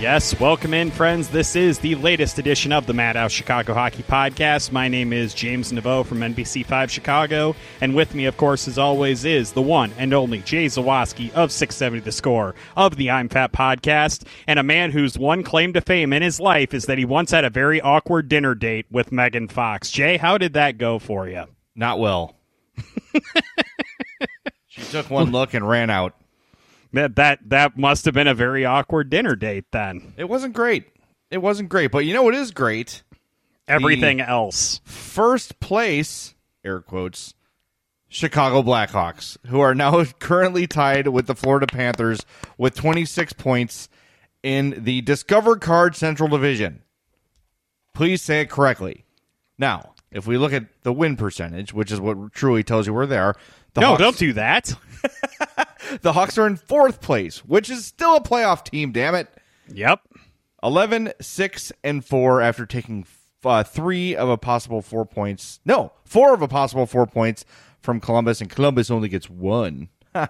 Yes, welcome in, friends. This is the latest edition of the Madhouse Chicago Hockey Podcast. My name is James Neveau from NBC5 Chicago, and with me, of course, as always, is the one and only Jay Zawaski of 670 The Score of the I'm Fat Podcast, and a man whose one claim to fame in his life is that he once had a very awkward dinner date with Megan Fox. Jay, how did that go for you? Not well. she took one look and ran out. That that that must have been a very awkward dinner date then. It wasn't great. It wasn't great. But you know what is great? Everything else. First place, air quotes, Chicago Blackhawks, who are now currently tied with the Florida Panthers with 26 points in the Discover Card Central Division. Please say it correctly. Now, if we look at the win percentage, which is what truly tells you where they are, the No, Hawks, don't do that. the Hawks are in fourth place, which is still a playoff team, damn it. Yep. 11 6 and 4 after taking uh, 3 of a possible 4 points no 4 of a possible 4 points from Columbus and Columbus only gets 1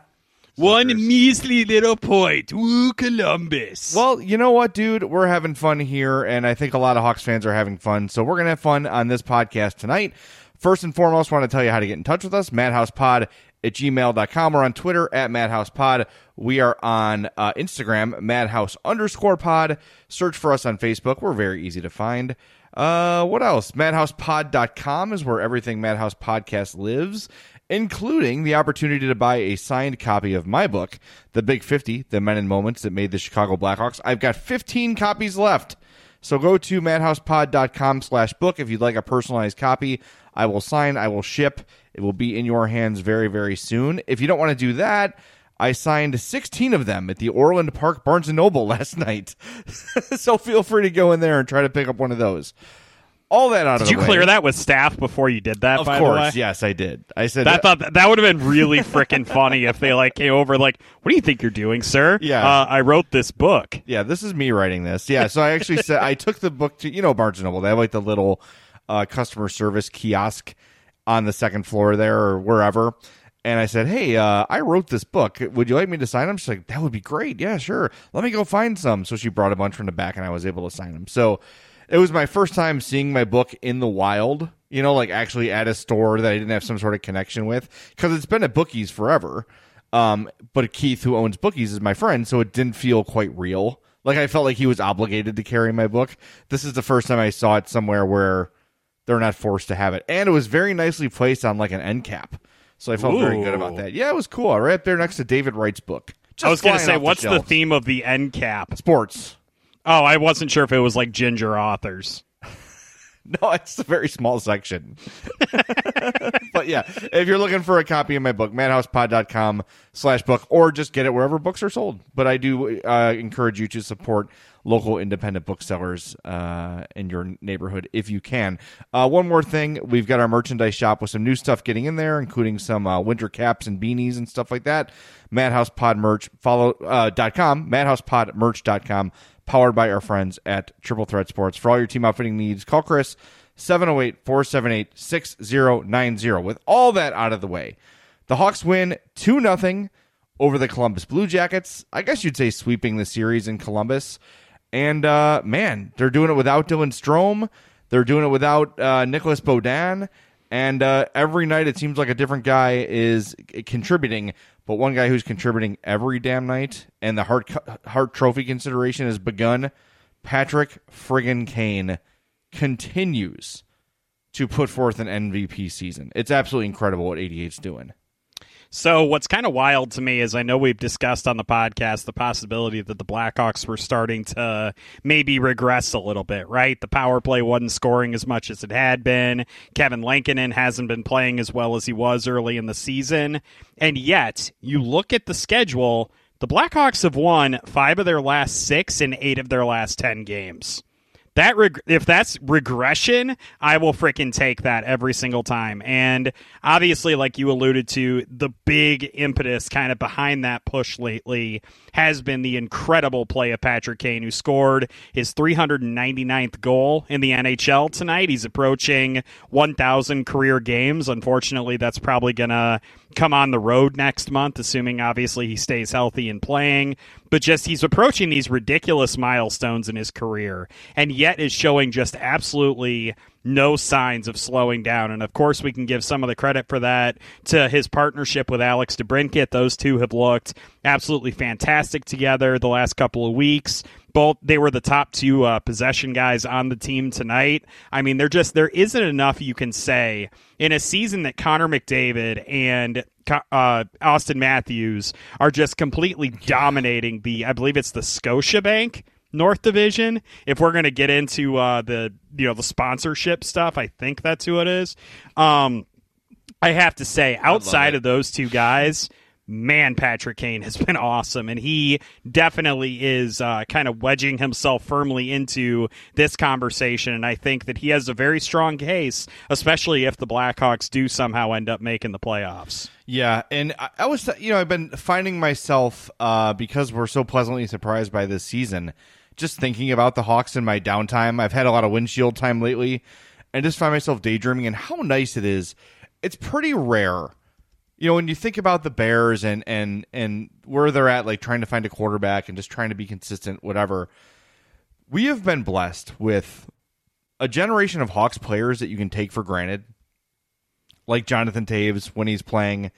One measly little point. Woo, Columbus. well you know what dude we're having fun here and I think a lot of Hawks fans are having fun so we're going to have fun on this podcast tonight first and foremost want to tell you how to get in touch with us madhousepod at gmail.com or on Twitter at madhousepod. We are on uh, Instagram, madhouse underscore pod. Search for us on Facebook. We're very easy to find. Uh, what else? Madhousepod.com is where everything Madhouse Podcast lives, including the opportunity to buy a signed copy of my book, The Big 50, The Men and Moments That Made the Chicago Blackhawks. I've got 15 copies left. So go to madhousepod.com slash book if you'd like a personalized copy. I will sign, I will ship. It will be in your hands very, very soon. If you don't want to do that, I signed 16 of them at the Orland Park Barnes & Noble last night. so feel free to go in there and try to pick up one of those. All that out of did the you clear that with staff before you did that? Of by the way? course, yes, I did. I said I thought that, that would have been really freaking funny if they like came over like, "What do you think you're doing, sir?" Yeah. uh, I wrote this book. Yeah, this is me writing this. Yeah, so I actually said I took the book to you know Barnes and Noble. They have like the little uh, customer service kiosk on the second floor there or wherever. And I said, "Hey, uh, I wrote this book. Would you like me to sign them?" She's like, "That would be great. Yeah, sure. Let me go find some." So she brought a bunch from the back, and I was able to sign them. So it was my first time seeing my book in the wild. You know, like actually at a store that I didn't have some sort of connection with, because it's been at bookies forever. Um, but Keith, who owns bookies, is my friend, so it didn't feel quite real. Like I felt like he was obligated to carry my book. This is the first time I saw it somewhere where they're not forced to have it, and it was very nicely placed on like an end cap. So I felt very good about that. Yeah, it was cool. Right up there next to David Wright's book. Just I was going to say, what's the, shelves. theme of the end cap? Sports. Oh, I wasn't sure if it was like ginger authors. No, it's a very small section. but yeah, if you're looking for a copy of my book, madhousepod.com slash book, or just get it wherever books are sold. But I do uh, encourage you to support local independent booksellers uh, in your neighborhood if you can. Uh, one more thing, we've got our merchandise shop with some new stuff getting in there, including some uh, winter caps and beanies and stuff like that. Madhouse uh, dot com, madhousepodmerch.com powered by our friends at Triple Threat Sports. For all your team outfitting needs, call Chris 708 478 6090. With all that out of the way, the Hawks win 2 0 over the Columbus Blue Jackets. I guess you'd say sweeping the series in Columbus. And uh, man, they're doing it without Dylan Strome. They're doing it without uh, Nicolas Beaudin. And uh, every night it seems like a different guy is contributing but one guy who's contributing every damn night and the Hart Hart Trophy consideration has begun. Patrick friggin' Kane continues to put forth an MVP season. It's absolutely incredible what 88's doing. So what's kind of wild to me is I know we've discussed on the podcast the possibility that the Blackhawks were starting to maybe regress a little bit, right? The power play wasn't scoring as much as it had been. Kevin Lankinen hasn't been playing as well as he was early in the season. And yet, you look at the schedule, the Blackhawks have won 5 of their last 6 and 8 of their last 10 games that reg- if that's regression, I will freaking take that every single time. And obviously, like you alluded to, the big impetus kind of behind that push lately has been the incredible play of Patrick Kane, who scored his 399th goal in the NHL tonight. He's approaching 1,000 career games. Unfortunately, that's probably going to come on the road next month, assuming obviously he stays healthy and playing. But just he's approaching these ridiculous milestones in his career, and yet is showing just absolutely no signs of slowing down. And of course, we can give some of the credit for that to his partnership with Alex DeBrincat. Those two have looked absolutely fantastic together the last couple of weeks. Both they were the top two uh, possession guys on the team tonight. I mean, they're just there isn't enough you can say in a season that Connor McDavid and uh, Auston Matthews are just completely dominating the. I believe it's the Scotiabank North Division. If we're going to get into uh, the you know the sponsorship stuff, I think that's who it is. Um, I have to say, outside of those two guys, man, Patrick Kane has been awesome, and he definitely is uh, kind of wedging himself firmly into this conversation. And I think that he has a very strong case, especially if the Blackhawks do somehow end up making the playoffs. Yeah, and I, I was, you know, I've been finding myself uh, because we're so pleasantly surprised by this season. Just thinking about the Hawks in my downtime, I've had a lot of windshield time lately, and just find myself daydreaming and how nice it is. It's pretty rare you know, when you think about the Bears and and and where they're at, like trying to find a quarterback and just trying to be consistent, whatever, we have been blessed with a generation of Hawks players that you can take for granted, like Jonathan Toews when he's playing,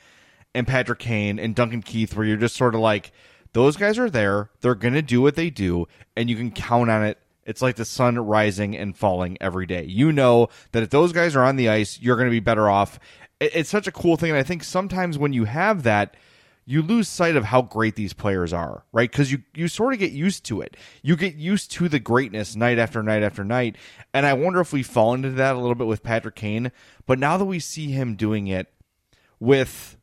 and Patrick Kane and Duncan Keith, where you're just sort of like, those guys are there, they're gonna do what they do, and you can count on it. It's like the sun rising and falling every day. You know that if those guys are on the ice, you're going to be better off it's such a cool thing. And I think sometimes when you have that, you lose sight of how great these players are, right? Because you you sort of get used to it. You get used to the greatness night after night after night. And I wonder if we fall into that a little bit with Patrick Kane. But now that we see him doing it with,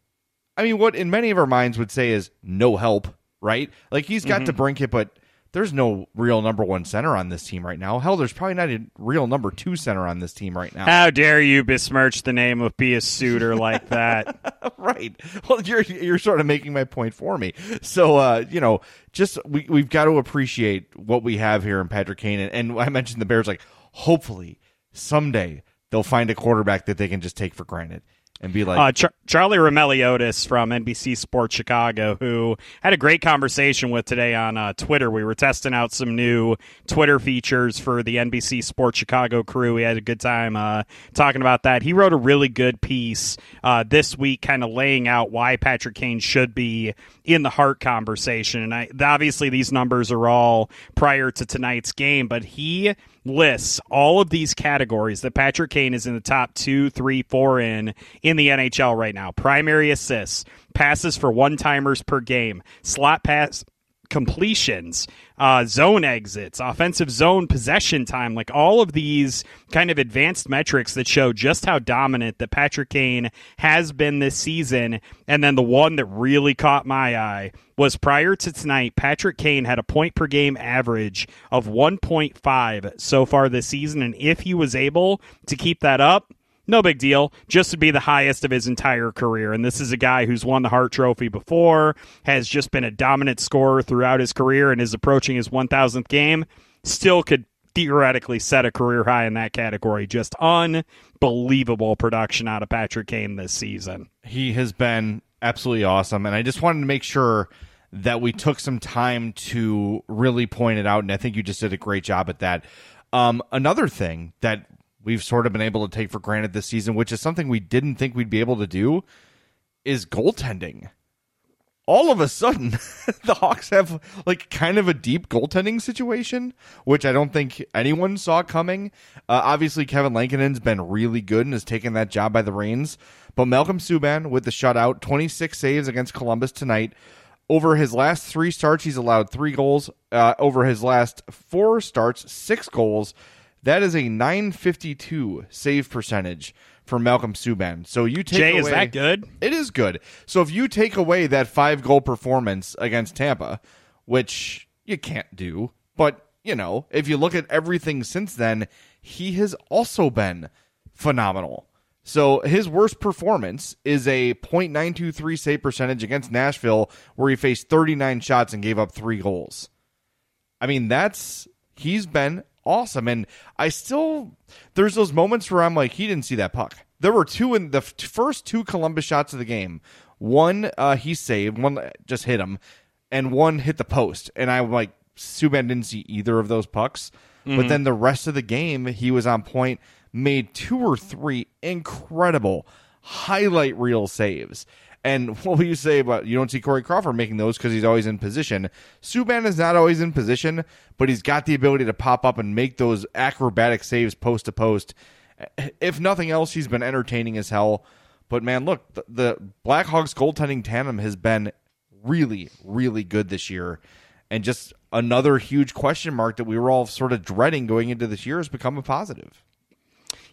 I mean, what in many of our minds would say is no help, right? Like he's got mm-hmm. to bring it, but there's no real number one center on this team right now. Hell, there's probably not a real number two center on this team right now. How dare you besmirch the name of Pius Suter like that? right. Well, you're you're sort of making my point for me. So, uh, you know, just we we've got to appreciate what we have here in Patrick Kane, and, and I mentioned the Bears. Like, hopefully, someday they'll find a quarterback that they can just take for granted and be like uh, Char- Charlie Roumeliotis from NBC Sports Chicago, who had a great conversation with today on uh, Twitter. We were testing out some new Twitter features for the NBC Sports Chicago crew. We had a good time uh, talking about that. He wrote a really good piece uh, this week, kind of laying out why Patrick Kane should be in the Hart conversation. And I, obviously, these numbers are all prior to tonight's game, but he lists all of these categories that Patrick Kane is in the top two, three, four in in the NHL right now. Primary assists, passes for one timers per game, slot pass completions, uh, zone exits, offensive zone possession time, like all of these kind of advanced metrics that show just how dominant that Patrick Kane has been this season. And then the one that really caught my eye was prior to tonight, Patrick Kane had a point per game average of 1.5 so far this season. And if he was able to keep that up, no big deal. Just to be the highest of his entire career. And this is a guy who's won the Hart Trophy before, has just been a dominant scorer throughout his career, and is approaching his 1,000th game. Still could theoretically set a career high in that category. Just unbelievable production out of Patrick Kane this season. He has been absolutely awesome. And I just wanted to make sure that we took some time to really point it out. And I think you just did a great job at that. Um, another thing that we've sort of been able to take for granted this season, which is something we didn't think we'd be able to do, is goaltending. All of a sudden, the Hawks have like kind of a deep goaltending situation, which I don't think anyone saw coming. Uh, obviously, Kevin Lankinen's been really good and has taken that job by the reins. But Malcolm Subban with the shutout, 26 saves against Columbus tonight. Over his last three starts, he's allowed three goals. Uh, over his last four starts, six goals. That is a 952 save percentage for Malcolm Subban. So you take Jay, away, is that good? It is good. So if you take away that five goal performance against Tampa, which you can't do, but you know, if you look at everything since then, he has also been phenomenal. So his worst performance is a .923 save percentage against Nashville, where he faced 39 shots and gave up three goals. I mean, that's he's been awesome. And I still, there's those moments where I'm like, he didn't see that puck. There were two in the f- first two Columbus shots of the game. One uh, he saved, one just hit him, and one hit the post. And I'm like, Subban didn't see either of those pucks. Mm-hmm. But then the rest of the game, he was on point, made two or three incredible highlight reel saves. And what will you say about you don't see Corey Crawford making those because he's always in position? Subban is not always in position, but he's got the ability to pop up and make those acrobatic saves post to post. If nothing else, he's been entertaining as hell. But man, look, the, the Blackhawks goaltending tandem has been really, really good this year. And just another huge question mark that we were all sort of dreading going into this year has become a positive.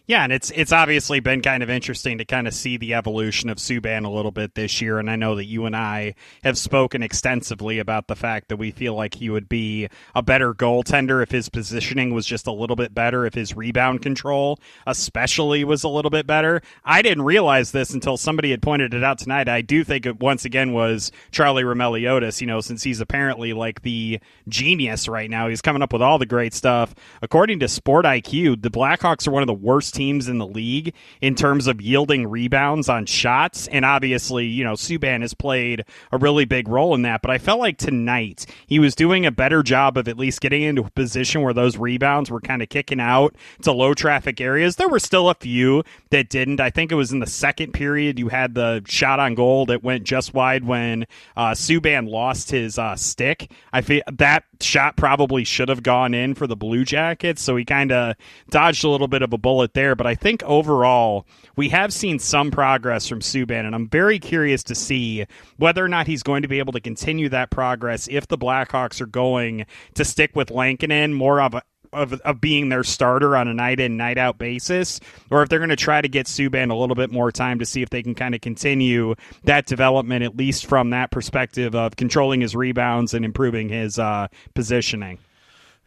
Yeah, and it's it's obviously been kind of interesting to kind of see the evolution of Subban a little bit this year, and I know that you and I have spoken extensively about the fact that we feel like he would be a better goaltender if his positioning was just a little bit better, if his rebound control especially was a little bit better. I didn't realize this until somebody had pointed it out tonight. I do think it once again was Charlie Roumeliotis, you know, since he's apparently like the genius right now. He's coming up with all the great stuff. According to Sport IQ, the Blackhawks are one of the worst teams in the league in terms of yielding rebounds on shots. And obviously, you know, Subban has played a really big role in that. But I felt like tonight he was doing a better job of at least getting into a position where those rebounds were kind of kicking out to low traffic areas. There were still a few that didn't. I think it was in the second period you had the shot on goal that went just wide when uh, Subban lost his uh, stick. I feel that shot probably should have gone in for the Blue Jackets. So he kind of dodged a little bit of a bullet there there, but I think overall we have seen some progress from Subban, and I'm very curious to see whether or not he's going to be able to continue that progress if the Blackhawks are going to stick with Lankinen more of a of, of being their starter on a night in, night out basis, or if they're going to try to get Subban a little bit more time to see if they can kind of continue that development, at least from that perspective of controlling his rebounds and improving his uh, positioning.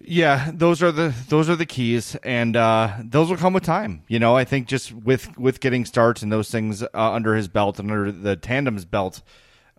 Yeah, those are the those are the keys, and uh, those will come with time. You know, I think just with with getting starts and those things uh, under his belt and under the tandem's belt,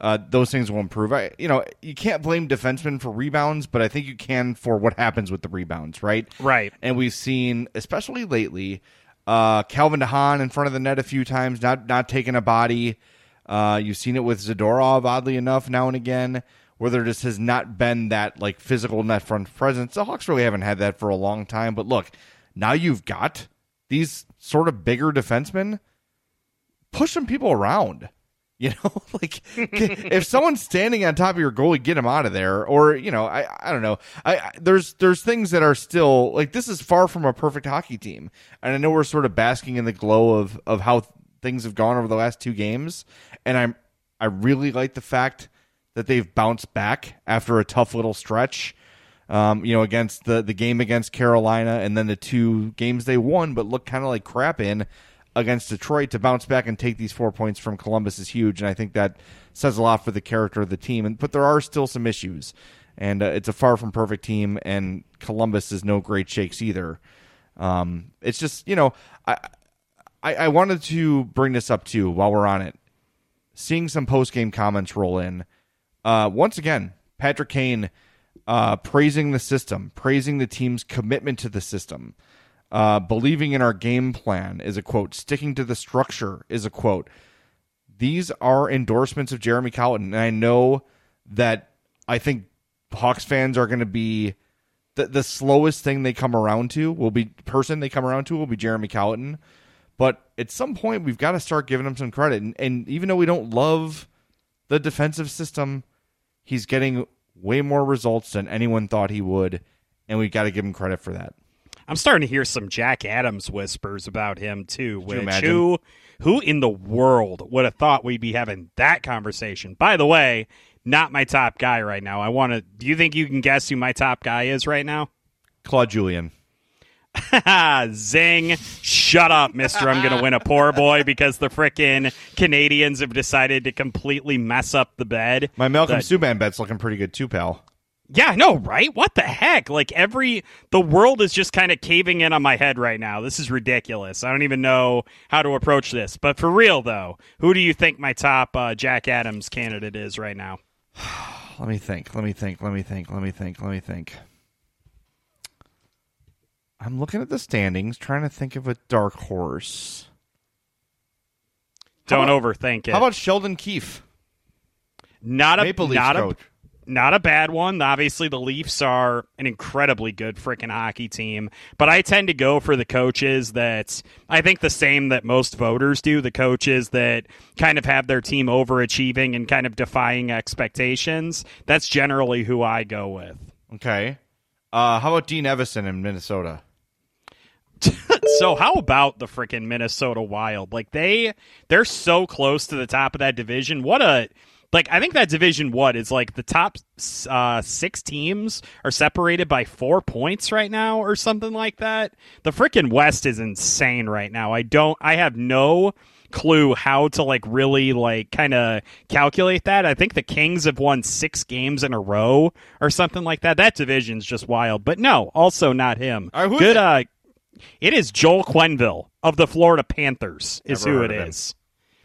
uh, those things will improve. I, you know, you can't blame defensemen for rebounds, but I think you can for what happens with the rebounds, right? Right. And we've seen, especially lately, uh, Calvin de Haan in front of the net a few times, not not taking a body. Uh, you've seen it with Zadorov, oddly enough, now and again where there just has not been that like physical net front presence. The Hawks really haven't had that for a long time. But look, now you've got these sort of bigger defensemen pushing people around. You know, like if someone's standing on top of your goalie, get him out of there. Or you know, I I don't know. I, I, there's there's things that are still like this is far from a perfect hockey team, and I know we're sort of basking in the glow of of how things have gone over the last two games, and I'm I really like the fact that they've bounced back after a tough little stretch. Um, you know, against the the game against Carolina, and then the two games they won, but looked kind of like crap in against Detroit. To bounce back and take these four points from Columbus is huge, and I think that says a lot for the character of the team. And but there are still some issues, and uh, it's a far from perfect team, and Columbus is no great shakes either. Um, it's just you know, I, I I wanted to bring this up too while we're on it. Seeing some post game comments roll in. Uh, once again, Patrick Kane uh, praising the system, praising the team's commitment to the system, uh, believing in our game plan is a quote, sticking to the structure is a quote. These are endorsements of Jeremy Colliton, and I know that I think Hawks fans are going to be the the slowest thing they come around to will be person they come around to will be Jeremy Colliton. But at some point, we've got to start giving him some credit. And, and even though we don't love the defensive system, he's getting way more results than anyone thought he would, and we've got to give him credit for that. I'm starting to hear some Jack Adams whispers about him too. Which who who in the world would have thought we'd be having that conversation? By the way, not my top guy right now. I want to. Do you think you can guess who my top guy is right now? Claude Julien. Zing! Shut up, Mister. I'm gonna win a poor boy because the frickin' Canadiens have decided to completely mess up the bed. My Malcolm That- Subban bet's looking pretty good too, pal. Yeah, no, right? What the heck? Like every the world is just kind of caving in on my head right now. This is ridiculous. I don't even know how to approach this. But for real though, who do you think my top uh, Jack Adams candidate is right now? Let me think. Let me think. Let me think. Let me think. Let me think. I'm looking at the standings, trying to think of a dark horse. How Don't about- overthink it. How about Sheldon Keefe, not a Maple Leafs not a not a bad one. Obviously, the Leafs are an incredibly good freaking hockey team, but I tend to go for the coaches that I think the same that most voters do. The coaches that kind of have their team overachieving and kind of defying expectations. That's generally who I go with. Okay. Uh, how about Dean Evason in Minnesota? so how about the freaking Minnesota Wild? Like they they're so close to the top of that division. What a like I think that division what is like the top uh, six teams are separated by four points right now or something like that. The freaking West is insane right now. I don't I have no clue how to like really like kind of calculate that. I think the Kings have won 6 games in a row or something like that. That division's just wild. But no, also not him. Right, Good uh it is Joel Quenneville of the Florida Panthers is Never who it is. it of him. is.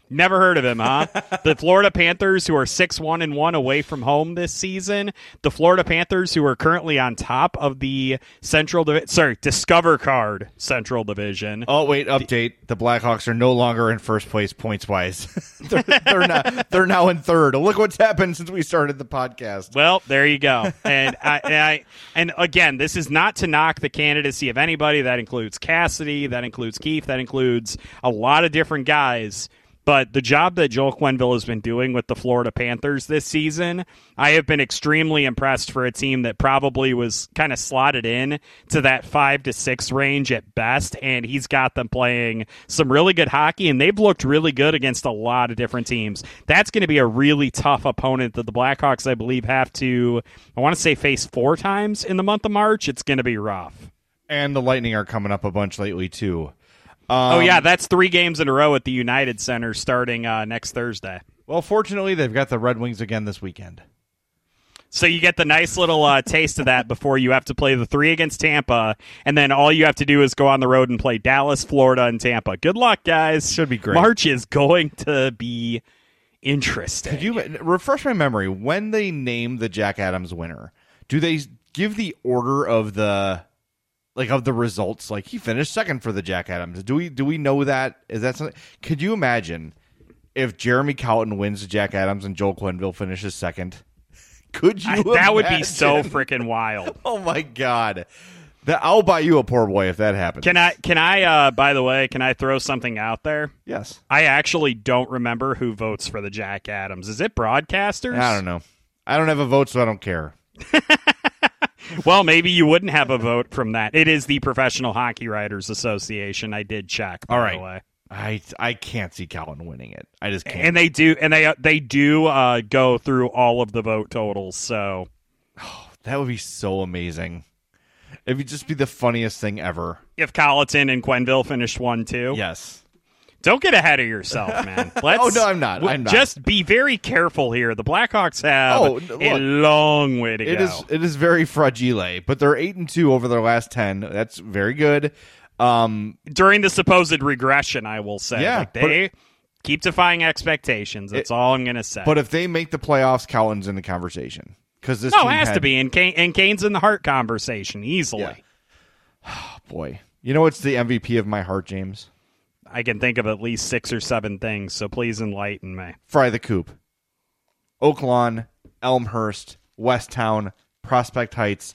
Never heard of him, huh? the Florida Panthers, who are six one and one away from home this season. The Florida Panthers, who are currently on top of the Central, Divi- sorry, Discover Card Central Division. Oh wait, update. The Blackhawks are no longer in first place points wise. they're, they're not. They're now in third. Look what's happened since we started the podcast. Well, there you go. And I, and I and again, this is not to knock the candidacy of anybody. That includes Cassidy, that includes Keith, that includes a lot of different guys. But the job that Joel Quenneville has been doing with the Florida Panthers this season, I have been extremely impressed for a team that probably was kind of slotted in to that five to six range at best. And he's got them playing some really good hockey, and they've looked really good against a lot of different teams. That's going to be a really tough opponent that the Blackhawks, I believe, have to, I want to say, face four times in the month of March. It's going to be rough. And the Lightning are coming up a bunch lately too. Oh, yeah, that's three games in a row at the United Center starting uh, next Thursday. Well, fortunately, they've got the Red Wings again this weekend. So you get the nice little uh, taste of that before you have to play the three against Tampa, and then all you have to do is go on the road and play Dallas, Florida, and Tampa. Good luck, guys. Should be great. March is going to be interesting. Could you refresh my memory when they name the Jack Adams winner? Do they give the order of the like of the results? Like he finished second for the Jack Adams. Do we do we know that? Is that something? Could you imagine if Jeremy Colliton wins the Jack Adams and Joel Quenneville finishes second? Could you? I- that would be so freaking wild. Oh my god! That I'll buy you a poor boy if that happens. Can I? Can I? Uh, by the way, can I throw something out there? yes. I actually don't remember who votes for the Jack Adams. Is it broadcasters? I don't know. I don't have a vote, so I don't care. Well, maybe you wouldn't have a vote from that. It is the Professional Hockey Writers Association. I did check. By All the way. I I can't see Colliton winning it. I just can't. And they do, and they they do uh, go through all of the vote totals. So that would be so amazing. It would just be the funniest thing ever. if Colliton and Quenneville finished one too, Yes. Don't get ahead of yourself, man. Let's, Oh, no, I'm not. I'm not. Just be very careful here. The Blackhawks have Oh, a long way to It go. is it is very fragile, but they're eight and two over their last ten. That's very good. Um, During the supposed regression, I will say, Yeah, like they keep defying expectations. That's all I'm going to say. but if they make the playoffs, Colliton's in the conversation because this no, team it has had- to be, and Kane, and Kane's in the Hart conversation easily. Yeah. Boy, you know what's the MVP of my heart, James? I can think of at least six or seven things, so please enlighten me. Fry the Coop, Oak Lawn, Elmhurst, Westtown, Prospect Heights,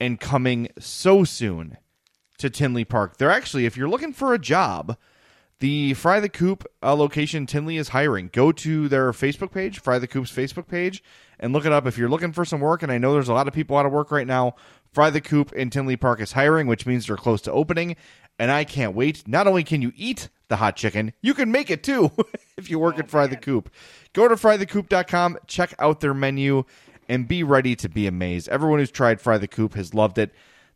and coming so soon to Tinley Park. They're actually, if you're looking for a job, the Fry the Coop uh, location Tinley is hiring. Go to their Facebook page, Fry the Coop's Facebook page, and look it up. If you're looking for some work, and I know there's a lot of people out of work right now, Fry the Coop in Tinley Park is hiring, which means they're close to opening. And I can't wait. Not only can you eat the hot chicken, you can make it too if you work at Fry the Coop. Go to frythecoop.com, check out their menu, and be ready to be amazed. Everyone who's tried Fry the Coop has loved it.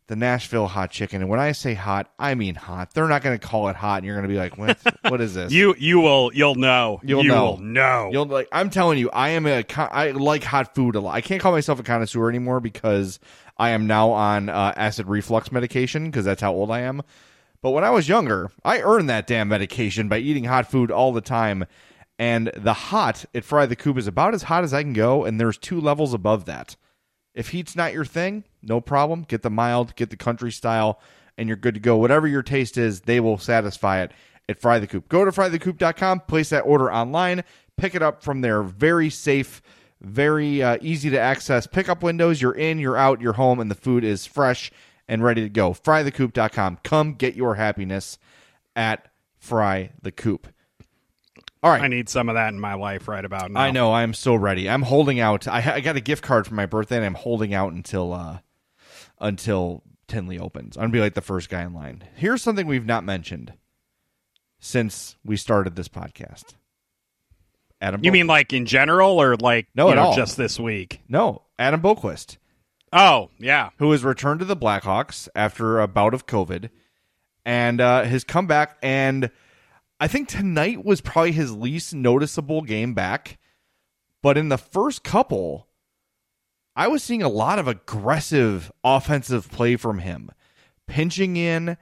The Nashville hot chicken, and when I say hot, I mean hot. They're not going to call it hot, and you're going to be like, "What? what is this?" You you will you'll know You'll you know. will know. You'll like. I'm telling you, I am a. I like hot food a lot. I can't call myself a connoisseur anymore because I am now on uh, acid reflux medication because that's how old I am. But when I was younger, I earned that damn medication by eating hot food all the time. And the hot at Fry the Coop is about as hot as I can go, and there's two levels above that. If heat's not your thing, no problem. Get the mild, get the country style, and you're good to go. Whatever your taste is, they will satisfy it at Fry the Coop. Go to frythecoop.com, place that order online, pick it up from their very safe, very uh, easy to access pickup windows. You're in, you're out, you're home, and the food is fresh and ready to go. Frythecoop.com. Come get your happiness at Fry the Coop. All right. I need some of that in my life right about now. I know. I'm so ready. I'm holding out. I, I got a gift card for my birthday, and I'm holding out until uh, until Tinley opens. I'm gonna be like the first guy in line. Here's something we've not mentioned since we started this podcast. Adam, You Bo- mean like in general, or like No, you at know, all. just this week? no? Adam Boqvist, Oh yeah, who has returned to the Blackhawks after a bout of COVID, and uh, has come back. And I think tonight was probably his least noticeable game back. But in the first couple, I was seeing a lot of aggressive offensive play from him, pinching in,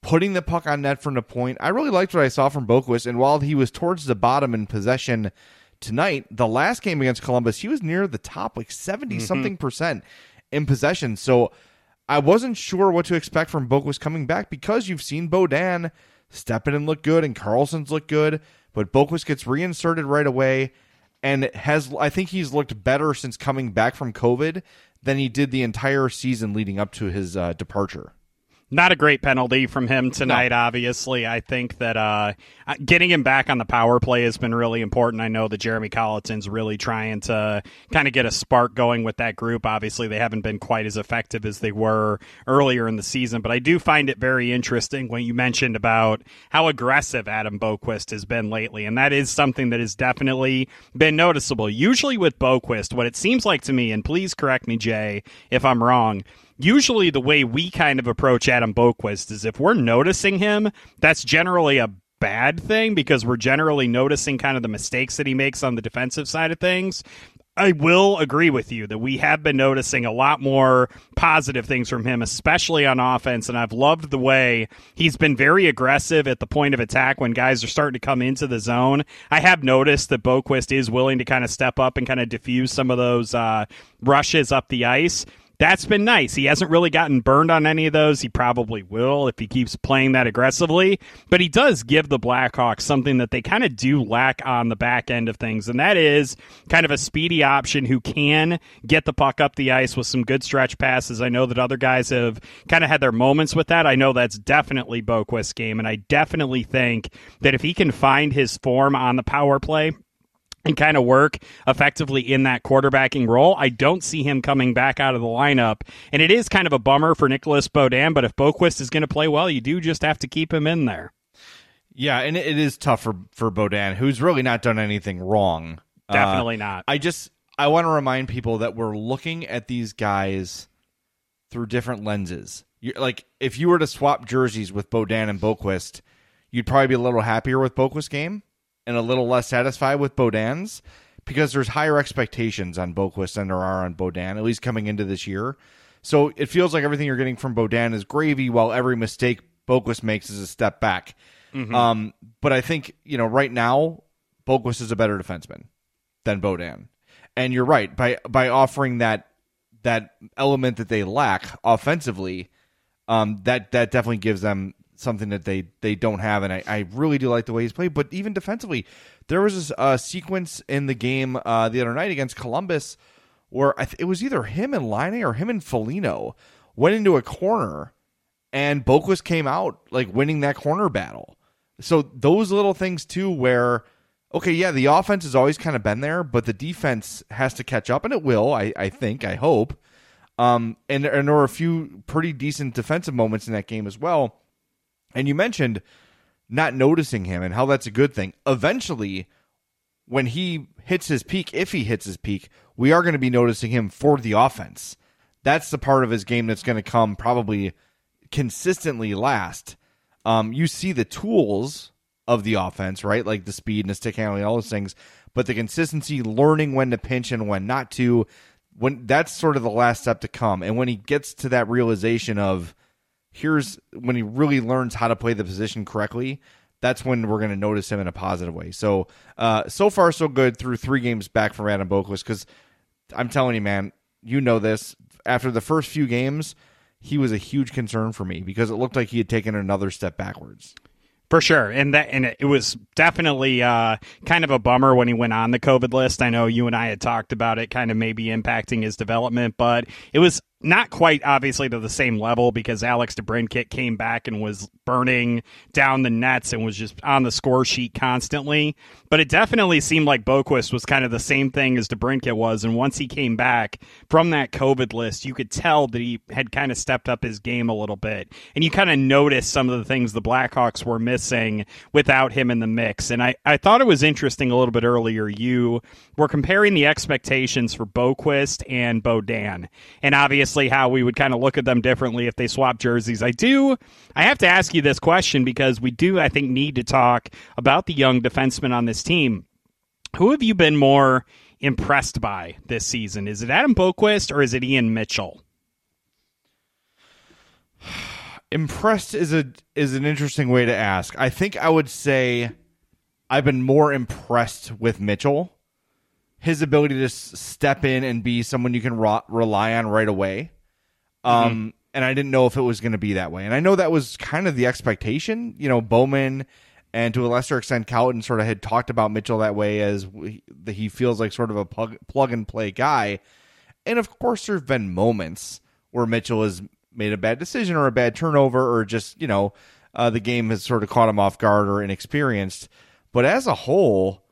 putting the puck on net from the point. I really liked what I saw from Boqvist. And while he was towards the bottom in possession tonight, the last game against Columbus, he was near the top, like 70 something percent in possession. So I wasn't sure what to expect from Boqvist coming back because you've seen Beaudin step in and look good and Carlsson's look good, but Boqvist gets reinserted right away and has I think he's looked better since coming back from COVID than he did the entire season leading up to his uh, departure. Not a great penalty from him tonight. Obviously, I think that uh, getting him back on the power play has been really important. I know that Jeremy Colliton's really trying to kind of get a spark going with that group. Obviously, they haven't been quite as effective as they were earlier in the season, but I do find it very interesting when you mentioned about how aggressive Adam Boqvist has been lately, and that is something that has definitely been noticeable. Usually with Boqvist, what it seems like to me, and please correct me, Jay, if I'm wrong usually the way we kind of approach Adam Boqvist is if we're noticing him, that's generally a bad thing because we're generally noticing kind of the mistakes that he makes on the defensive side of things. I will agree with you that we have been noticing a lot more positive things from him, especially on offense. And I've loved the way he's been very aggressive at the point of attack when guys are starting to come into the zone. I have noticed that Boqvist is willing to kind of step up and kind of diffuse some of those uh, rushes up the ice that's been nice. He hasn't really gotten burned on any of those. He probably will if he keeps playing that aggressively. But he does give the Blackhawks something that they kind of do lack on the back end of things, and that is kind of a speedy option who can get the puck up the ice with some good stretch passes. I know that other guys have kind of had their moments with that. I know that's definitely Boqvist's game, and I definitely think that if he can find his form on the power play, and kind of work effectively in that quarterbacking role. I don't see him coming back out of the lineup. And it is kind of a bummer for Nicolas Beaudin, but if Boqvist is going to play well, you do just have to keep him in there. Yeah, and it is tough for for Beaudin, who's really not done anything wrong. Definitely Uh, not. I just I want to remind people that we're looking at these guys through different lenses. you like if you were to swap jerseys with Beaudin and Boqvist, you'd probably be a little happier with Boqvist's game and a little less satisfied with Beaudin's because there's higher expectations on Boqvist than there are on Beaudin, at least coming into this year. So it feels like everything you're getting from Beaudin is gravy, while every mistake Boqvist makes is a step back. Um, but I think you know right now Boqvist is a better defenseman than Beaudin, and you're right by by offering that that element that they lack offensively. Um, that that definitely gives them something that they they don't have, and I, I really do like the way he's played. But even defensively, there was a uh, sequence in the game uh, the other night against Columbus where th- it was either him and Line or him and Felino went into a corner, and Boqvist came out like winning that corner battle. So those little things too, where okay, yeah, the offense has always kind of been there, but the defense has to catch up, and it will. I, I think, I hope. Um, and, and there were a few pretty decent defensive moments in that game as well. And you mentioned not noticing him and how that's a good thing. Eventually, when he hits his peak, if he hits his peak, we are going to be noticing him for the offense. That's the part of his game that's going to come probably consistently last. Um, you see the tools of the offense, right? Like the speed and the stick handling, all those things, but the consistency, learning when to pinch and when not to, when that's sort of the last step to come. And when he gets to that realization of here's when he really learns how to play the position correctly, that's when we're going to notice him in a positive way. So, uh, so far so good through three games back from Adam Boqvist because I'm telling you, man, you know this. After the first few games, he was a huge concern for me because it looked like he had taken another step backwards. For sure, and that and it was definitely uh, kind of a bummer when he went on the COVID list. I know you and I had talked about it, kind of maybe impacting his development, but it was not quite obviously to the same level because Alex DeBrincat came back and was burning down the nets and was just on the score sheet constantly. But it definitely seemed like Boqvist was kind of the same thing as DeBrincat was. And once he came back from that COVID list, you could tell that he had kind of stepped up his game a little bit. And you kind of noticed some of the things the Blackhawks were missing without him in the mix. And I, I thought it was interesting a little bit earlier. You were comparing the expectations for Boqvist and Beaudin. And obviously, how we would kind of look at them differently if they swap jerseys. I do. I have to ask you this question because we do, I think, need to talk about the young defensemen on this team. Who have you been more impressed by this season? Is it Adam Boqvist or is it Ian Mitchell? Impressed is a is an interesting way to ask. I think I would say I've been more impressed with Mitchell. His ability to step in and be someone you can ro- rely on right away. Um, and I didn't know if it was going to be that way. And I know that was kind of the expectation. You know, Bowman and to a lesser extent, Colliton sort of had talked about Mitchell that way as we, that he feels like sort of a plug, plug and play guy. And of course, there have been moments where Mitchell has made a bad decision or a bad turnover or just, you know, uh, the game has sort of caught him off guard or inexperienced. But as a whole,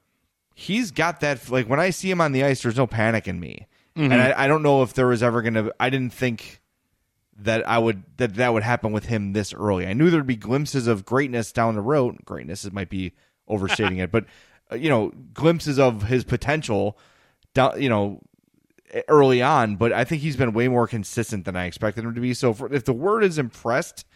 he's got that. Like when I see him on the ice, there's no panic in me. And I, I don't know if there was ever going to, I didn't think that I would that that would happen with him this early. I knew there'd be glimpses of greatness down the road. Greatness it might be overstating it, but uh, you know, glimpses of his potential down, you know, early on, but I think he's been way more consistent than I expected him to be. So for, if the word is impressed,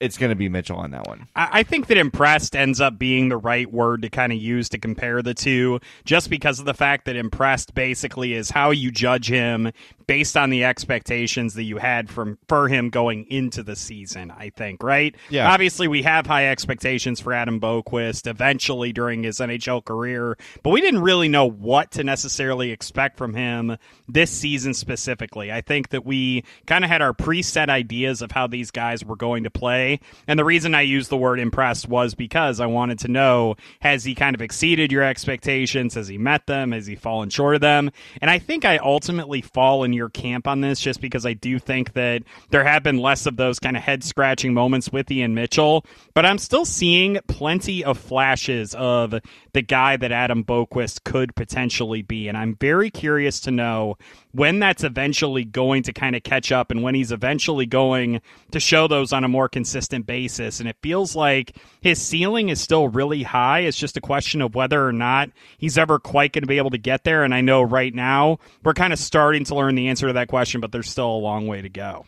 it's going to be Mitchell on that one. I think that impressed ends up being the right word to kind of use to compare the two, just because of the fact that impressed basically is how you judge him based on the expectations that you had from for him going into the season. I think, right? Yeah. Obviously, we have high expectations for Adam Boqvist eventually during his NHL career, but we didn't really know what to necessarily expect from him this season specifically. I think that we kind of had our preset ideas of how these guys were going to play. And the reason I used the word impressed was because I wanted to know has he kind of exceeded your expectations? Has he met them? Has he fallen short of them? And I think I ultimately fall in your camp on this just because I do think that there have been less of those kind of head scratching moments with Ian Mitchell, but I'm still seeing plenty of flashes of the guy that Adam Boqvist could potentially be. And I'm very curious to know when that's eventually going to kind of catch up and when he's eventually going to show those on a more consistent basis. And it feels like his ceiling is still really high. It's just a question of whether or not he's ever quite going to be able to get there. And I know right now we're kind of starting to learn the answer to that question, but there's still a long way to go.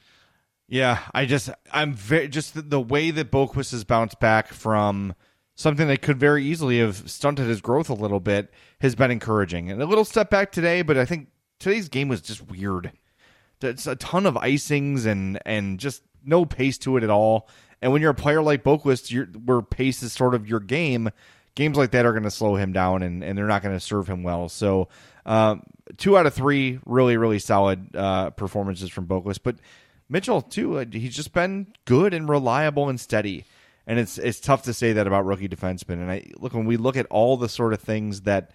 Yeah, I just I'm very just the, the way that Boqvist has bounced back from something that could very easily have stunted his growth a little bit has been encouraging. And a little step back today, but I think today's game was just weird. It's a ton of icings and and just no pace to it at all. And when you're a player like Boqvist, where pace is sort of your game, games like that are going to slow him down and, and they're not going to serve him well. So, um, two out of three really, really solid uh, performances from Boqvist. But Mitchell, too, uh, he's just been good and reliable and steady. And it's it's tough to say that about rookie defensemen. And I look when we look at all the sort of things that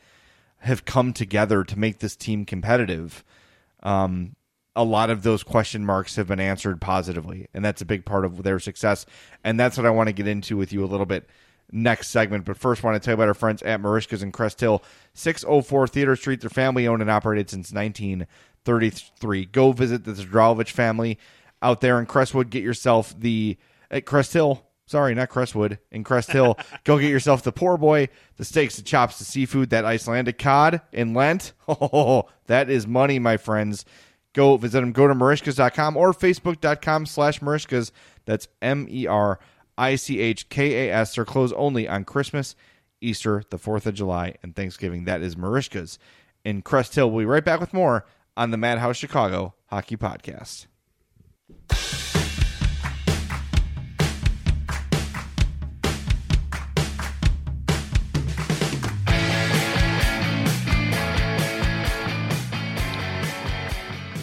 have come together to make this team competitive. Um, a lot of those question marks have been answered positively, and that's a big part of their success. And that's what I want to get into with you a little bit next segment. But first, I want to tell you about our friends at Merichka's in Crest Hill, 604 Theodore Street. They're family owned and operated since 1933. Go visit the Zdralovich family out there in Crestwood. Get yourself the at Crest Hill Sorry, not Crestwood. In Crest Hill, go get yourself the poor boy, the steaks, the chops, the seafood, that Icelandic cod in Lent. Oh, that is money, my friends. Go visit them. Go to Merichkas.com or Facebook.com slash Merichkas. That's M E R I C H K A S. They're closed only on Christmas, Easter, the 4th of July, and Thanksgiving. That is Merichkas in Crest Hill. We'll be right back with more on the Madhouse Chicago Hockey Podcast.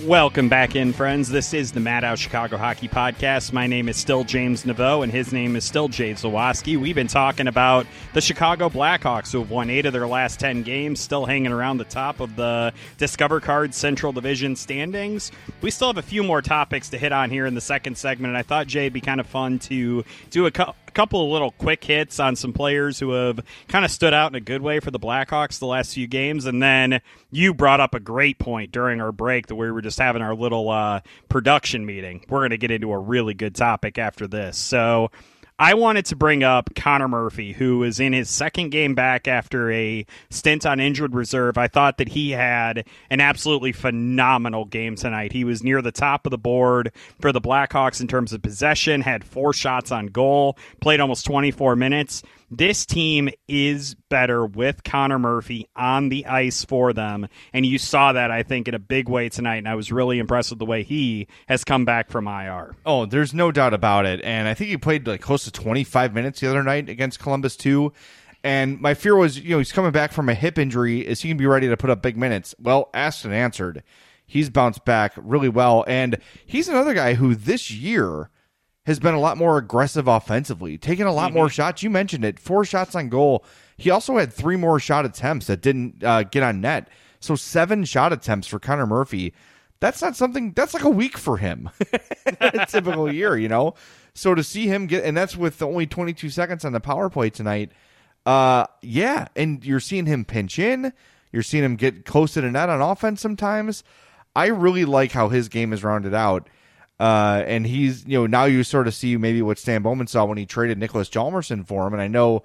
Welcome back in, friends. This is the Madhouse Chicago Hockey Podcast. My name is still James Neveau, and his name is still Jay Zawaski. We've been talking about the Chicago Blackhawks, who have won eight of their last 10 games, still hanging around the top of the Discover Card Central Division standings. We still have a few more topics to hit on here in the second segment, and I thought, Jay, it'd be kind of fun to do a couple couple of little quick hits on some players who have kind of stood out in a good way for the Blackhawks the last few games. And then you brought up a great point during our break that we were just having our little uh, production meeting. We're going to get into a really good topic after this. So I wanted to bring up Connor Murphy, who is in his second game back after a stint on injured reserve. I thought that he had an absolutely phenomenal game tonight. He was near the top of the board for the Blackhawks in terms of possession, had four shots on goal, played almost 24 minutes this team is better with Connor Murphy on the ice for them. And you saw that, I think, in a big way tonight. And I was really impressed with the way he has come back from IR. Oh, there's no doubt about it. And I think he played like close to 25 minutes the other night against Columbus, too. And my fear was, you know, he's coming back from a hip injury. Is he going to be ready to put up big minutes? Well, asked and answered. He's bounced back really well. And he's another guy who this year has been a lot more aggressive offensively, taking a lot mm-hmm. more shots. You mentioned it, four shots on goal. He also had three more shot attempts that didn't uh, get on net. So seven shot attempts for Connor Murphy. That's not something. That's like a week for him. a typical year, you know. So to see him get, and that's with only 22 seconds on the power play tonight. Uh, yeah, and you're seeing him pinch in. You're seeing him get close to the net on offense sometimes. I really like how his game is rounded out. Uh, and he's, you know, now you sort of see maybe what Stan Bowman saw when he traded Niklas Hjalmarsson for him. And I know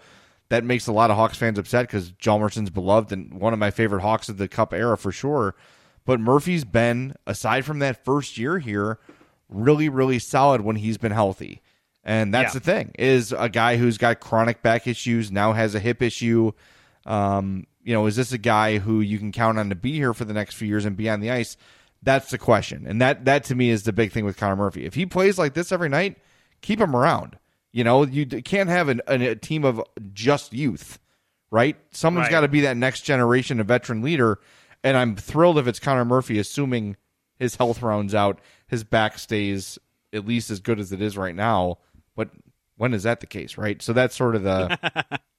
that makes a lot of Hawks fans upset because Hjalmarsson's beloved and one of my favorite Hawks of the Cup era for sure. But Murphy's been, aside from that first year here, really, really solid when he's been healthy. And that's yeah. the thing is a guy who's got chronic back issues now has a hip issue. Um, you know, is this a guy who you can count on to be here for the next few years and be on the ice? That's the question, and that that to me is the big thing with Connor Murphy. If he plays like this every night, keep him around. You know, you can't have an, a team of just youth, right? Someone's right. got to be that next generation of veteran leader. And I'm thrilled if it's Connor Murphy, assuming his health rounds out, his back stays at least as good as it is right now. But when is that the case, right? So that's sort of the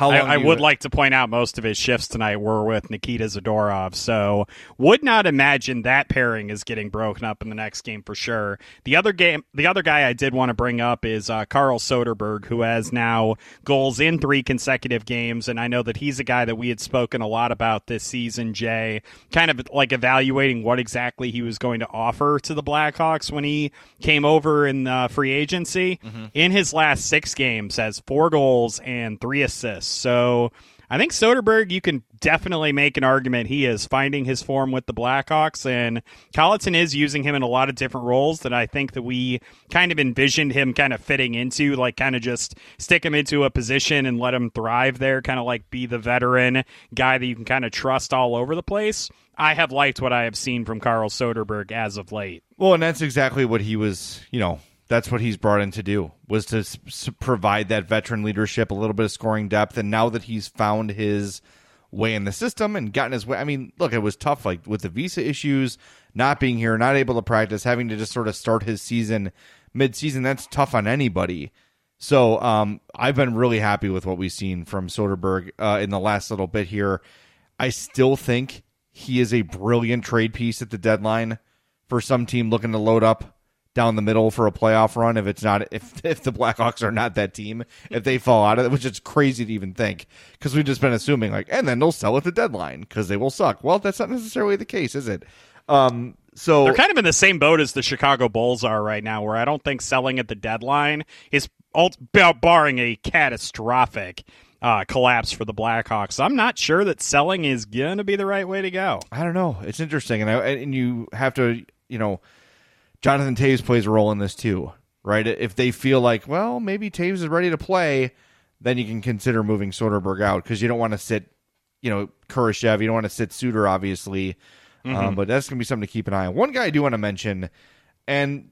How I, I would like to point out most of his shifts tonight were with Nikita Zadorov, so would not imagine that pairing is getting broken up in the next game for sure. The other game, the other guy I did want to bring up is uh, Carl Soderberg, who has now goals in three consecutive games, and I know that he's a guy that we had spoken a lot about this season. Jay, kind of like evaluating what exactly he was going to offer to the Blackhawks when he came over in the free agency. In his last six games, has four goals and three assists. So I think Soderberg, you can definitely make an argument he is finding his form with the Blackhawks, and Colliton is using him in a lot of different roles that I think that we kind of envisioned him kind of fitting into, like kind of just stick him into a position and let him thrive there, kind of like be the veteran guy that you can kind of trust all over the place. I have liked what I have seen from Carl Soderberg as of late. Well, and that's exactly what he was, you know, that's what he's brought in to do was to s- provide that veteran leadership, a little bit of scoring depth, and now that he's found his way in the system and gotten his way. I mean, look, it was tough, like with the visa issues, not being here, not able to practice, having to just sort of start his season mid-season. That's tough on anybody. So um, I've been really happy with what we've seen from Soderberg uh, in the last little bit here. I still think he is a brilliant trade piece at the deadline for some team looking to load up down the middle for a playoff run. If it's not, if if the Blackhawks are not that team, if they fall out of it, which is crazy to even think, because we've just been assuming like, and then they'll sell at the deadline because they will suck. Well, that's not necessarily the case, is it? Um, so They're kind of in the same boat as the Chicago Bulls are right now, where I don't think selling at the deadline is ult- barring a catastrophic uh, collapse for the Blackhawks. I'm not sure that selling is going to be the right way to go. I don't know. It's interesting, and I and you have to, you know, Jonathan Toews plays a role in this too, right? If they feel like, well, maybe Toews is ready to play, then you can consider moving Soderberg out because you don't want to sit, you know, Kurashev. You don't want to sit Suter, obviously, um, but that's gonna be something to keep an eye on. One guy I do want to mention, and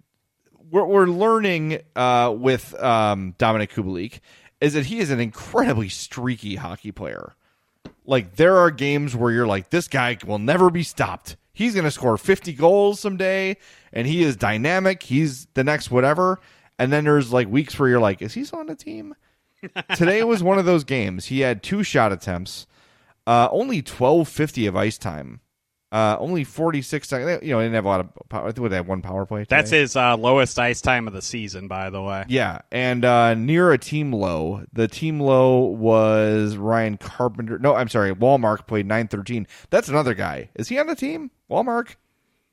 we're we're learning uh, with um, Dominik Kubalik is that he is an incredibly streaky hockey player. Like there are games where you're like, this guy will never be stopped. He's going to score 50 goals someday, and he is dynamic. He's the next whatever. And then there's like weeks where you're like, is he still on the team? Today was one of those games. He had two shot attempts, uh, only 1250 of ice time, uh, only 46 seconds. You know, they didn't have a lot of power. I think they had one power play. That's his uh, lowest ice time of the season, by the way. Yeah, and uh, near a team low. The team low was Ryan Carpenter. No, I'm sorry. Wallmark played 913. That's another guy. Is he on the team? Wallmark?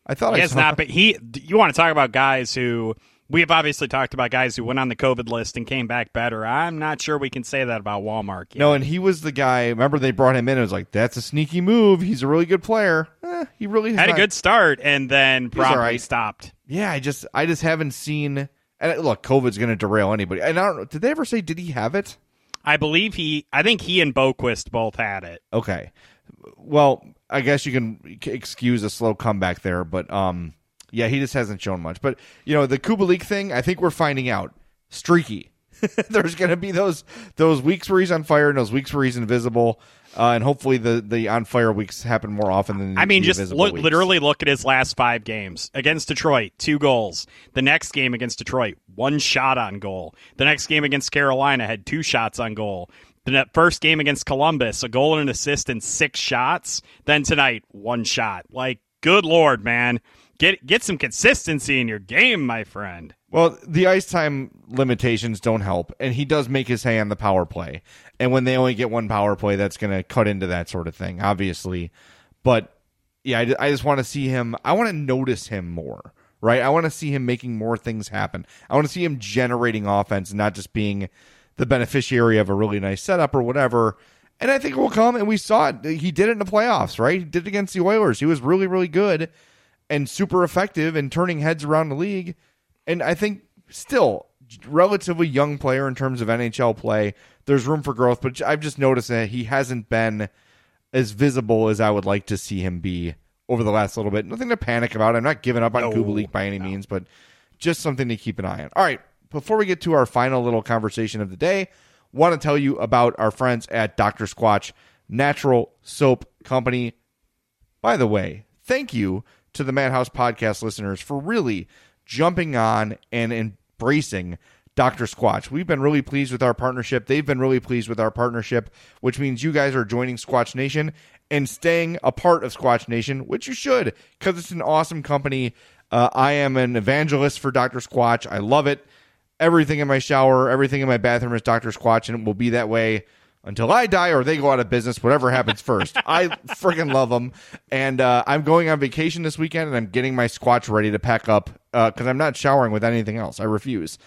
I thought He I has saw not, but he. You want to talk about guys who we have obviously talked about guys who went on the COVID list and came back better. I'm not sure we can say that about Wallmark. Yet. No, and he was the guy. Remember, they brought him in. It was like that's a sneaky move. He's a really good player. Eh, he really had a good start and then probably right. stopped. Yeah, I just, I just haven't seen. And look, COVID's going to derail anybody. And I don't know. Did they ever say did he have it? I believe he. I think he and Boqvist both had it. Okay. Well, I guess you can excuse a slow comeback there, but um, yeah, he just hasn't shown much. But you know, the Kubalik thing, I think we're finding out streaky. There's going to be those those weeks where he's on fire and those weeks where he's invisible, uh, and hopefully the the on fire weeks happen more often than I mean, just invisible look, weeks. literally look at his last five games against Detroit, two goals. The next game against Detroit, one shot on goal. The next game against Carolina had two shots on goal. The first game against Columbus, a goal and an assist and six shots. Then tonight, one shot. Like, good lord, man, get get some consistency in your game, my friend. Well, the ice time limitations don't help, and he does make his hand the power play. And when they only get one power play, that's going to cut into that sort of thing, obviously. But yeah, I, I just want to see him. I want to notice him more, right? I want to see him making more things happen. I want to see him generating offense, and not just being the beneficiary of a really nice setup or whatever. And I think it will come, and we saw it. He did it in the playoffs, right? He did it against the Oilers. He was really, really good and super effective in turning heads around the league. And I think still relatively young player in terms of NHL play. There's room for growth, but I've just noticed that he hasn't been as visible as I would like to see him be over the last little bit. Nothing to panic about. I'm not giving up on No, Kubalik by any means, but just something to keep an eye on. All right, before we get to our final little conversation of the day, want to tell you about our friends at Dr. Squatch Natural Soap Company. By the way, thank you to the Madhouse podcast listeners for really jumping on and embracing Dr. Squatch. We've been really pleased with our partnership. They've been really pleased with our partnership, which means you guys are joining Squatch Nation and staying a part of Squatch Nation, which you should because it's an awesome company. Uh, I am an evangelist for Dr. Squatch. I love it. Everything in my shower, everything in my bathroom is Dr. Squatch, and it will be that way until I die or they go out of business, whatever happens first. I freaking love them. And uh, I'm going on vacation this weekend and I'm getting my Squatch ready to pack up because uh, I'm not showering with anything else. I refuse.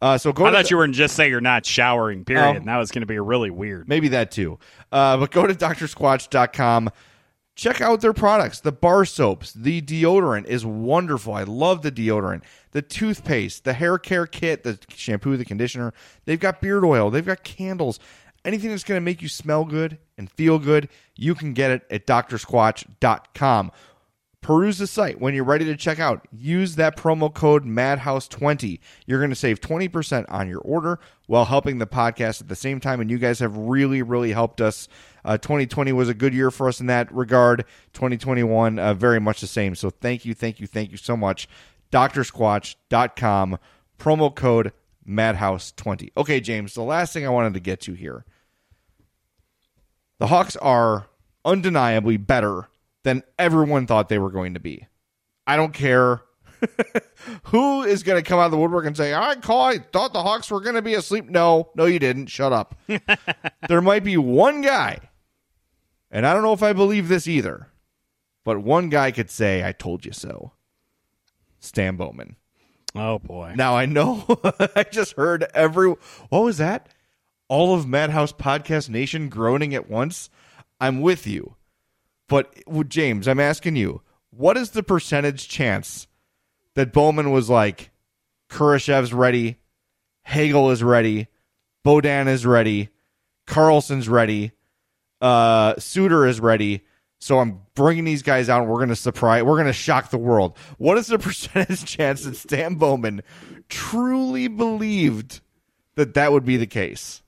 Uh, so go. I thought you were just say you're not showering. Period. Oh. and that was going to be really weird. Maybe that too. Uh, but go to drsquatch.com. Check out their products. The bar soaps, the deodorant is wonderful. I love the deodorant. The toothpaste, the hair care kit, the shampoo, the conditioner. They've got beard oil. They've got candles. Anything that's going to make you smell good and feel good, you can get it at drsquatch.com. Peruse the site. When you're ready to check out, use that promo code MADHOUSE20. You're going to save 20% on your order while helping the podcast at the same time. And you guys have really, really helped us. Uh, 2020 was a good year for us in that regard. 2021, uh, very much the same. So thank you, thank you, thank you so much. DrSquatch.com, promo code MADHOUSE20. Okay, James, the last thing I wanted to get to here. The Hawks are undeniably better than everyone thought they were going to be. I don't care who is going to come out of the woodwork and say, I call, I thought the Hawks were going to be asleep. No, no, you didn't. Shut up. there might be one guy, and I don't know if I believe this either, but one guy could say, I told you so. Stan Bowman. Oh boy. Now I know I just heard every what was that? All of Madhouse Podcast Nation groaning at once. I'm with you. But James, I'm asking you, what is the percentage chance that Bowman was like Kurashev's ready, Hagel is ready, Beaudin is ready, Carlsson's ready, uh, Suter is ready. So I'm bringing these guys out, and we're going to surprise, we're going to shock the world. What is the percentage chance that Stan Bowman truly believed that that would be the case?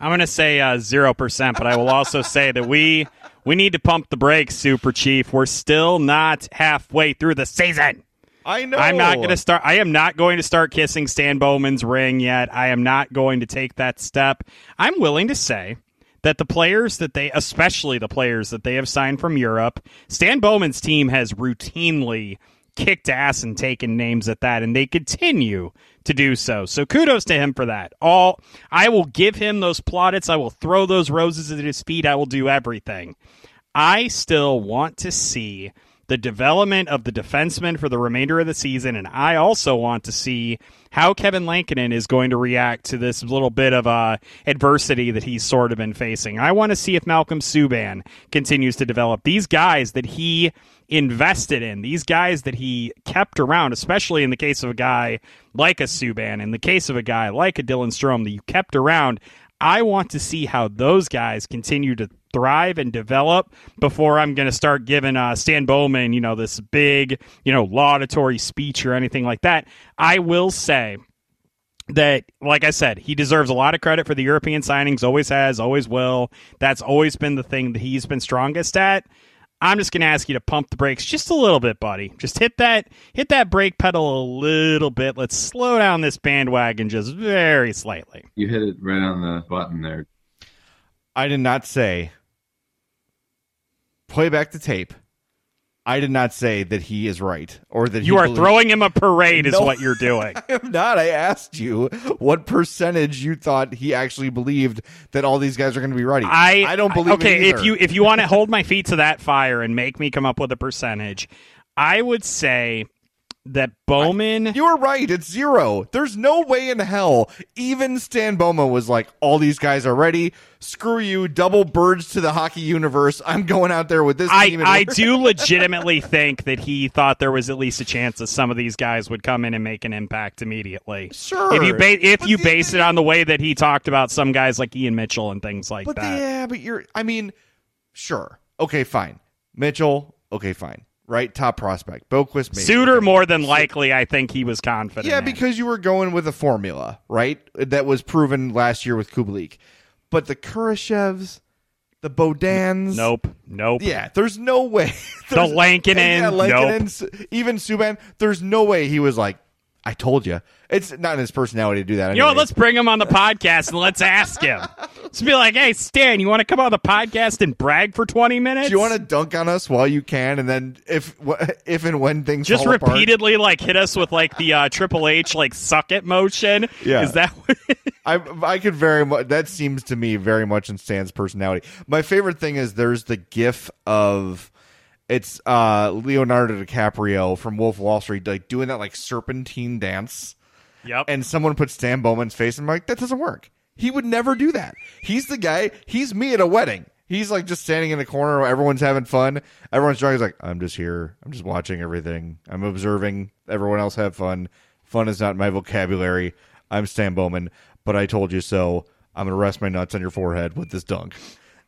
I'm going to say uh, zero percent, but I will also say that we we need to pump the brakes, Super Chief. We're still not halfway through the season. I know. I'm not going to start. I am not going to start kissing Stan Bowman's ring yet. I am not going to take that step. I'm willing to say that the players that they, especially the players that they have signed from Europe, Stan Bowman's team has routinely kicked ass and taken names at that, and they continue to do so. So kudos to him for that. All I will give him those plaudits. I will throw those roses at his feet. I will do everything. I still want to see the development of the defenseman for the remainder of the season, and I also want to see how Kevin Lankinen is going to react to this little bit of uh, adversity that he's sort of been facing. I want to see if Malcolm Subban continues to develop these guys that he invested in, these guys that he kept around, especially in the case of a guy like a Subban, in the case of a guy like a Dylan Strome that you kept around. I want to see how those guys continue to thrive and develop before I'm going to start giving uh, Stan Bowman, you know, this big, you know, laudatory speech or anything like that. I will say that, like I said, he deserves a lot of credit for the European signings, always has, always will. That's always been the thing that he's been strongest at. I'm just going to ask you to pump the brakes just a little bit, buddy. Just hit that hit that brake pedal a little bit. Let's slow down this bandwagon just very slightly. You hit it right on the button there. I did not say. Play back the tape. I did not say that he is right or that You are believes- throwing him a parade, is No. what you're doing. I am not. I asked you what percentage you thought he actually believed that all these guys are going to be ready. I I don't believe. Okay, if you if you want to hold my feet to that fire and make me come up with a percentage, I would say that Bowman. You were right. It's zero. There's no way in hell. Even Stan Bowman was like, all these guys are ready. Screw you. Double birds to the hockey universe. I'm going out there with this I, team. I do legitimately think that he thought there was at least a chance that some of these guys would come in and make an impact immediately. Sure. If you ba- if But you the- base it on the way that he talked about some guys like Ian Mitchell and things like But that. yeah, but you're. I mean, sure. Okay, fine. Mitchell. Okay, fine. Right, top prospect. Boqvist. Maybe. Suter more than likely, I think he was confident. Yeah, in. because you were going with a formula, right? That was proven last year with Kubalik. But the Kurashevs, the Beaudins. nope, nope. Yeah, there's no way. The Lankinen, Yeah, Lankinen, even Subban. There's no way he was like, I told you. It's not in his personality to do that. You know, let's bring him on the podcast and let's ask him. Let's be like, hey, Stan, you want to come on the podcast and brag for 20 minutes? Do you want to dunk on us while you can, and then if if and when things just fall apart- repeatedly like hit us with like the uh, Triple H like suck it motion? Yeah. Is that what I I could very much. That seems to me very much in Stan's personality. My favorite thing is there's the GIF of it's uh Leonardo DiCaprio from Wolf of Wall Street like doing that like serpentine dance, Yep. and someone puts Stan Bowman's face, and I'm like, that doesn't work. He would never do that. He's the guy. He's me at a wedding. He's like just standing in the corner. Everyone's having fun. Everyone's drunk. He's like, I'm just here. I'm just watching everything. I'm observing everyone else have fun. Fun is not my vocabulary. I'm Stan Bowman, but I told you so. I'm gonna rest my nuts on your forehead with this dunk.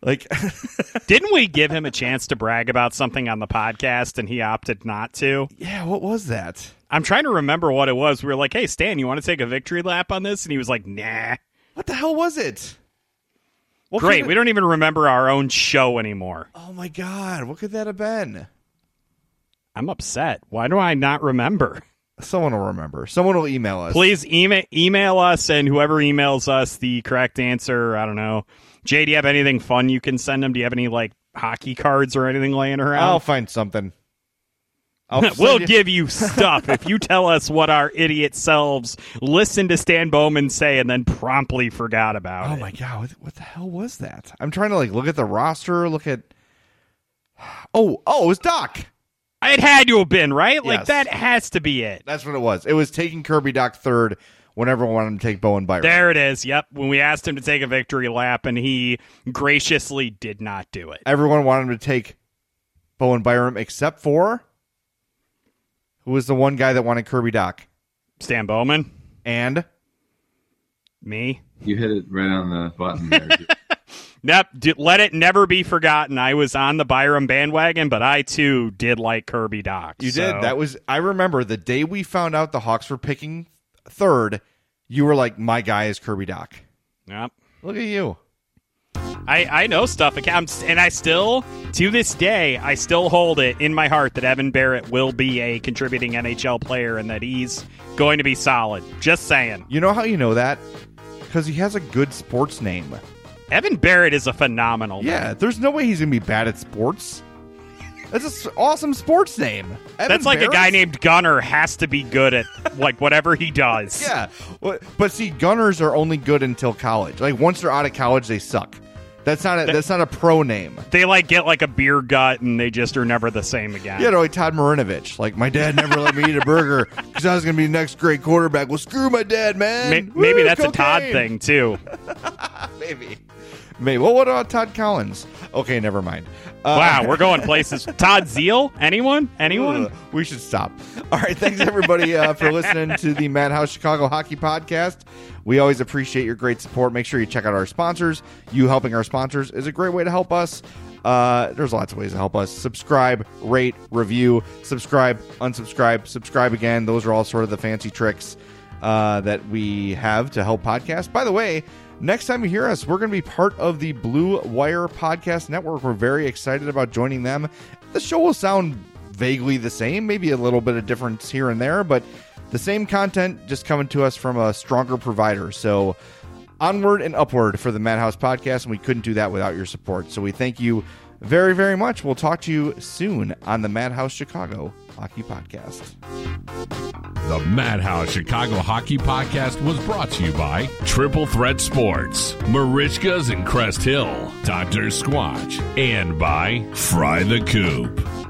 Like, Didn't we give him a chance to brag about something on the podcast and he opted not to? yeah, what was that? I'm trying to remember what it was. We were like, hey, Stan, you want to take a victory lap on this? And he was like, nah. What the hell was it? What Great. We don't even remember our own show anymore. Oh my god, what could that have been? I'm upset. Why do I not remember? Someone will remember. Someone will email us. Please email email us, and whoever emails us the correct answer, I don't know. Jay, do you have anything fun you can send them? Do you have any like hockey cards or anything laying around? I'll find something. I'll we'll you- give you stuff if you tell us what our idiot selves listened to Stan Bowman say and then promptly forgot about Oh it. my god, what, what the hell was that? I'm trying to like look at the roster, look at Oh, oh, it was Doc. It had to have been, right? Like Yes. that has to be it. That's what it was. It was taking Kirby Dach third when everyone wanted him to take Bowen Byram. There it is. Yep. When we asked him to take a victory lap and he graciously did not do it. Everyone wanted him to take Bowen Byram except for who was the one guy that wanted Kirby Dach? Stan Bowman, And me. You hit it right on the button there. Yep. D- let it never be forgotten. I was on the Byram bandwagon, but I too did like Kirby Dach. you So- did. That was I remember the day we found out the Hawks were picking third, you were like, My guy is Kirby Dach. Yep. Look at you. I, I know stuff, I'm- and I still, to this day, I still hold it in my heart that Evan Barrett will be a contributing NHL player and that he's going to be solid. Just saying. You know how you know that? Because he has a good sports name. Evan Barrett is a phenomenal. Yeah, there's no way he's gonna be bad at sports. That's an awesome sports name. Evan That's like a guy named Gunner has to be good at like whatever he does. Yeah, but see, gunners are only good until college. Like once they're out of college, they suck. That's not a, that's not a pro name. They like get like a beer gut and they just are never the same again. Yeah, like Todd Marinovich. Like my dad never let me eat a burger because I was gonna be the next great quarterback. Well, screw my dad, man. May- Woo, maybe that's a Todd thing too. Maybe. Maybe. Well, what about Todd Collins? Okay, never mind. Uh, Wow, we're going places. Todd Zeal? Anyone? Anyone? We should stop. All right. Thanks, everybody, uh, for listening to the Madhouse Chicago Hockey Podcast. We always appreciate your great support. Make sure you check out our sponsors. You helping our sponsors is a great way to help us. Uh, there's lots of ways to help us. Subscribe, rate, review, subscribe, unsubscribe, subscribe again. Those are all sort of the fancy tricks uh, that we have to help podcasts. By the way, next time you hear us, we're going to be part of the Blue Wire Podcast Network. We're very excited about joining them. The show will sound vaguely the same, maybe a little bit of difference here and there, but the same content just coming to us from a stronger provider. So onward and upward for the Madhouse podcast, and we couldn't do that without your support. So we thank you very, very much. We'll talk to you soon on the Madhouse Chicago Hockey Podcast. The Madhouse Chicago Hockey Podcast was brought to you by Triple Threat Sports, Merichkas in Crest Hill, Dr. Squatch, and by Fry the Coop.